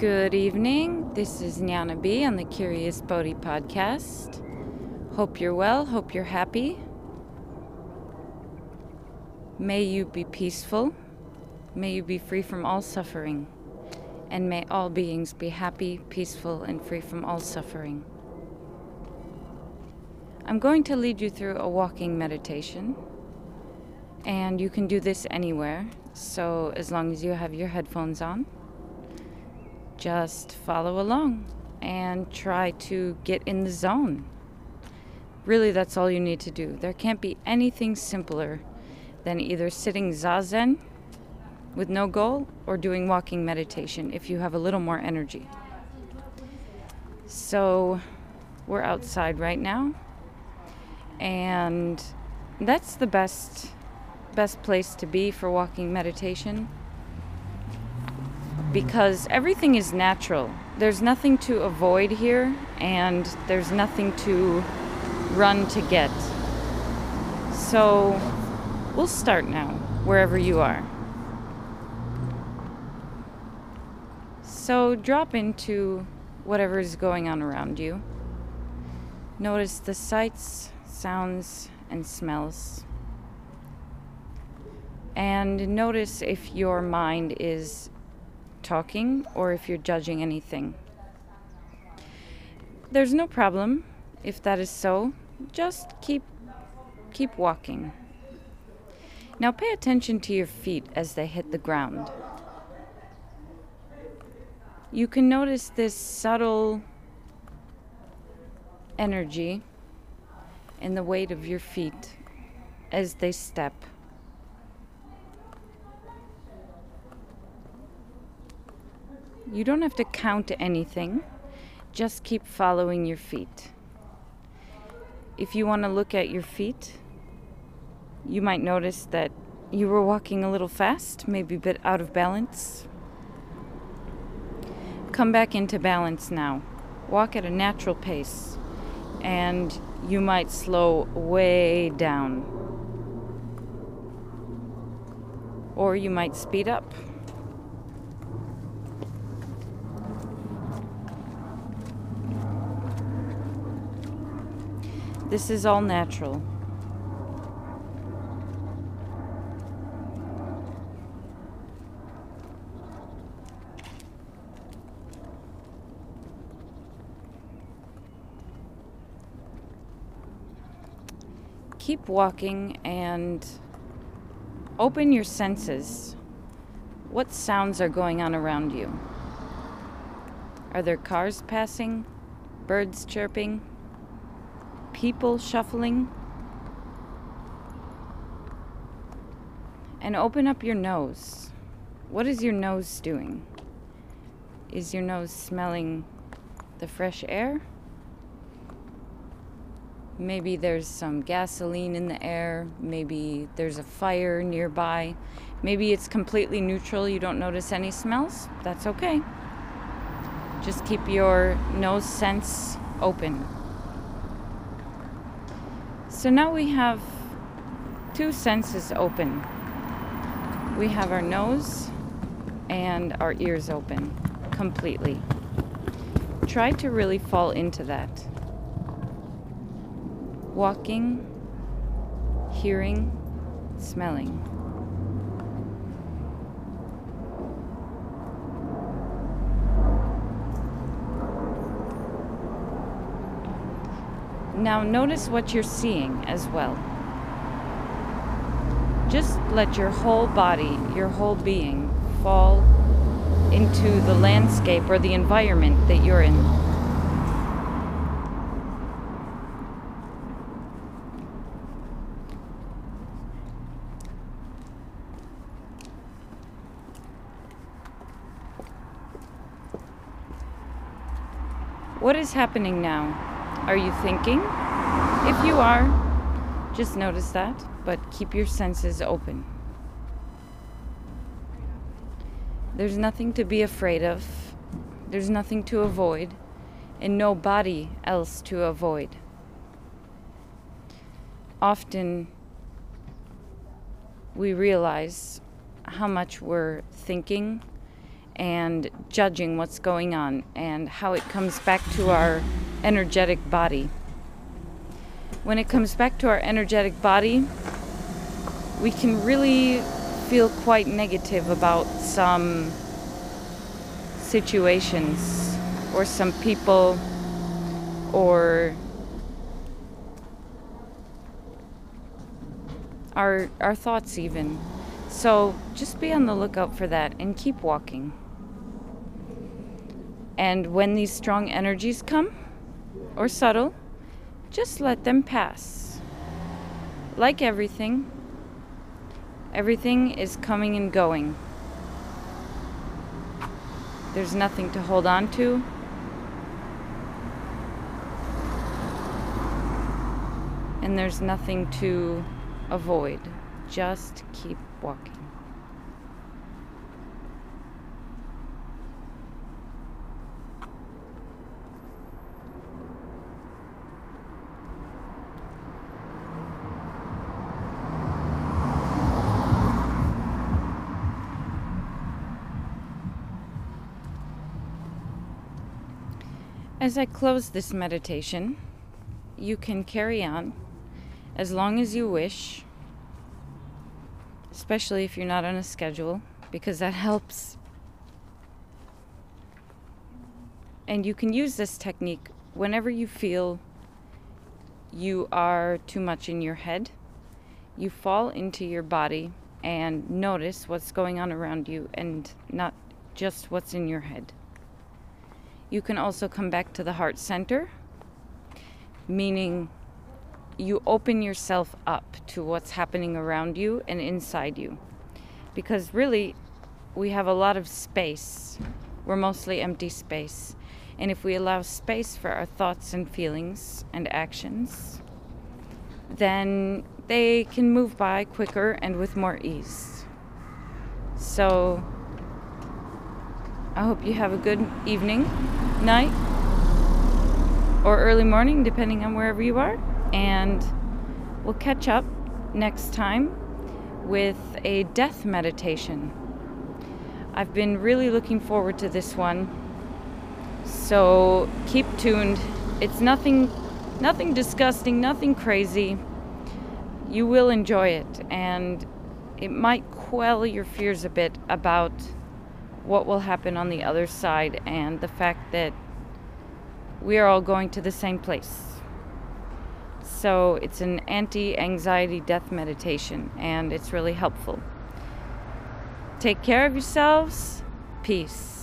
Good evening. This is Nyana B on the Curious Bodhi podcast. Hope you're well. Hope you're happy. May you be peaceful. May you be free from all suffering. And may all beings be happy, peaceful, and free from all suffering. I'm going to lead you through a walking meditation. And you can do this anywhere. So, as long as you have your headphones on, just follow along and try to get in the zone. Really, that's all you need to do. There can't be anything simpler than either sitting zazen with no goal or doing walking meditation if you have a little more energy. So, we're outside right now, and that's the best best place to be for walking meditation Mm-hmm. because everything is natural. There's nothing to avoid here, and there's nothing to run to get. So we'll start now, wherever you are. So drop into whatever is going on around you. Notice the sights, sounds, and smells. And notice if your mind is talking or if you're judging anything. There's no problem if that is so. Just keep keep walking. Now pay attention to your feet as they hit the ground. You can notice this subtle energy in the weight of your feet as they step. You don't have to count anything, just keep following your feet. If you want to look at your feet, you might notice that you were walking a little fast, maybe a bit out of balance. Come back into balance now. Walk at a natural pace, and you might slow way down. Or you might speed up. This is all natural. Keep walking and open your senses. What sounds are going on around you? Are there cars passing? Birds chirping? People shuffling. And open up your nose. What is your nose doing? Is your nose smelling the fresh air? Maybe there's some gasoline in the air. Maybe there's a fire nearby. Maybe it's completely neutral. You don't notice any smells. That's okay. Just keep your nose sense open. So now we have two senses open. We have our nose and our ears open completely. Try to really fall into that. Walking, hearing, smelling. Now, notice what you're seeing as well. Just let your whole body, your whole being, fall into the landscape or the environment that you're in. What is happening now? Are you thinking? If you are, just notice that, but keep your senses open. There's nothing to be afraid of, there's nothing to avoid, and nobody else to avoid. Often we realize how much we're thinking and judging what's going on and how it comes back to our energetic body. When it comes back to our energetic body, we can really feel quite negative about some situations or some people or our our thoughts even. So just be on the lookout for that and keep walking. And when these strong energies come or subtle, just let them pass. Like everything, everything is coming and going. There's nothing to hold on to. And there's nothing to avoid. Just keep walking. As I close this meditation, you can carry on as long as you wish, especially if you're not on a schedule, because that helps. And you can use this technique whenever you feel you are too much in your head. You fall into your body and notice what's going on around you and not just what's in your head. You can also come back to the heart center, meaning you open yourself up to what's happening around you and inside you. Because really, we have a lot of space. We're mostly empty space. And if we allow space for our thoughts and feelings and actions, then they can move by quicker and with more ease. So, I hope you have a good evening, night, or early morning, depending on wherever you are. And we'll catch up next time with a death meditation. I've been really looking forward to this one. So keep tuned. It's nothing nothing disgusting, nothing crazy. You will enjoy it and it might quell your fears a bit about what will happen on the other side and the fact that we are all going to the same place. So it's an anti anxiety death meditation and it's really helpful. Take care of yourselves. Peace.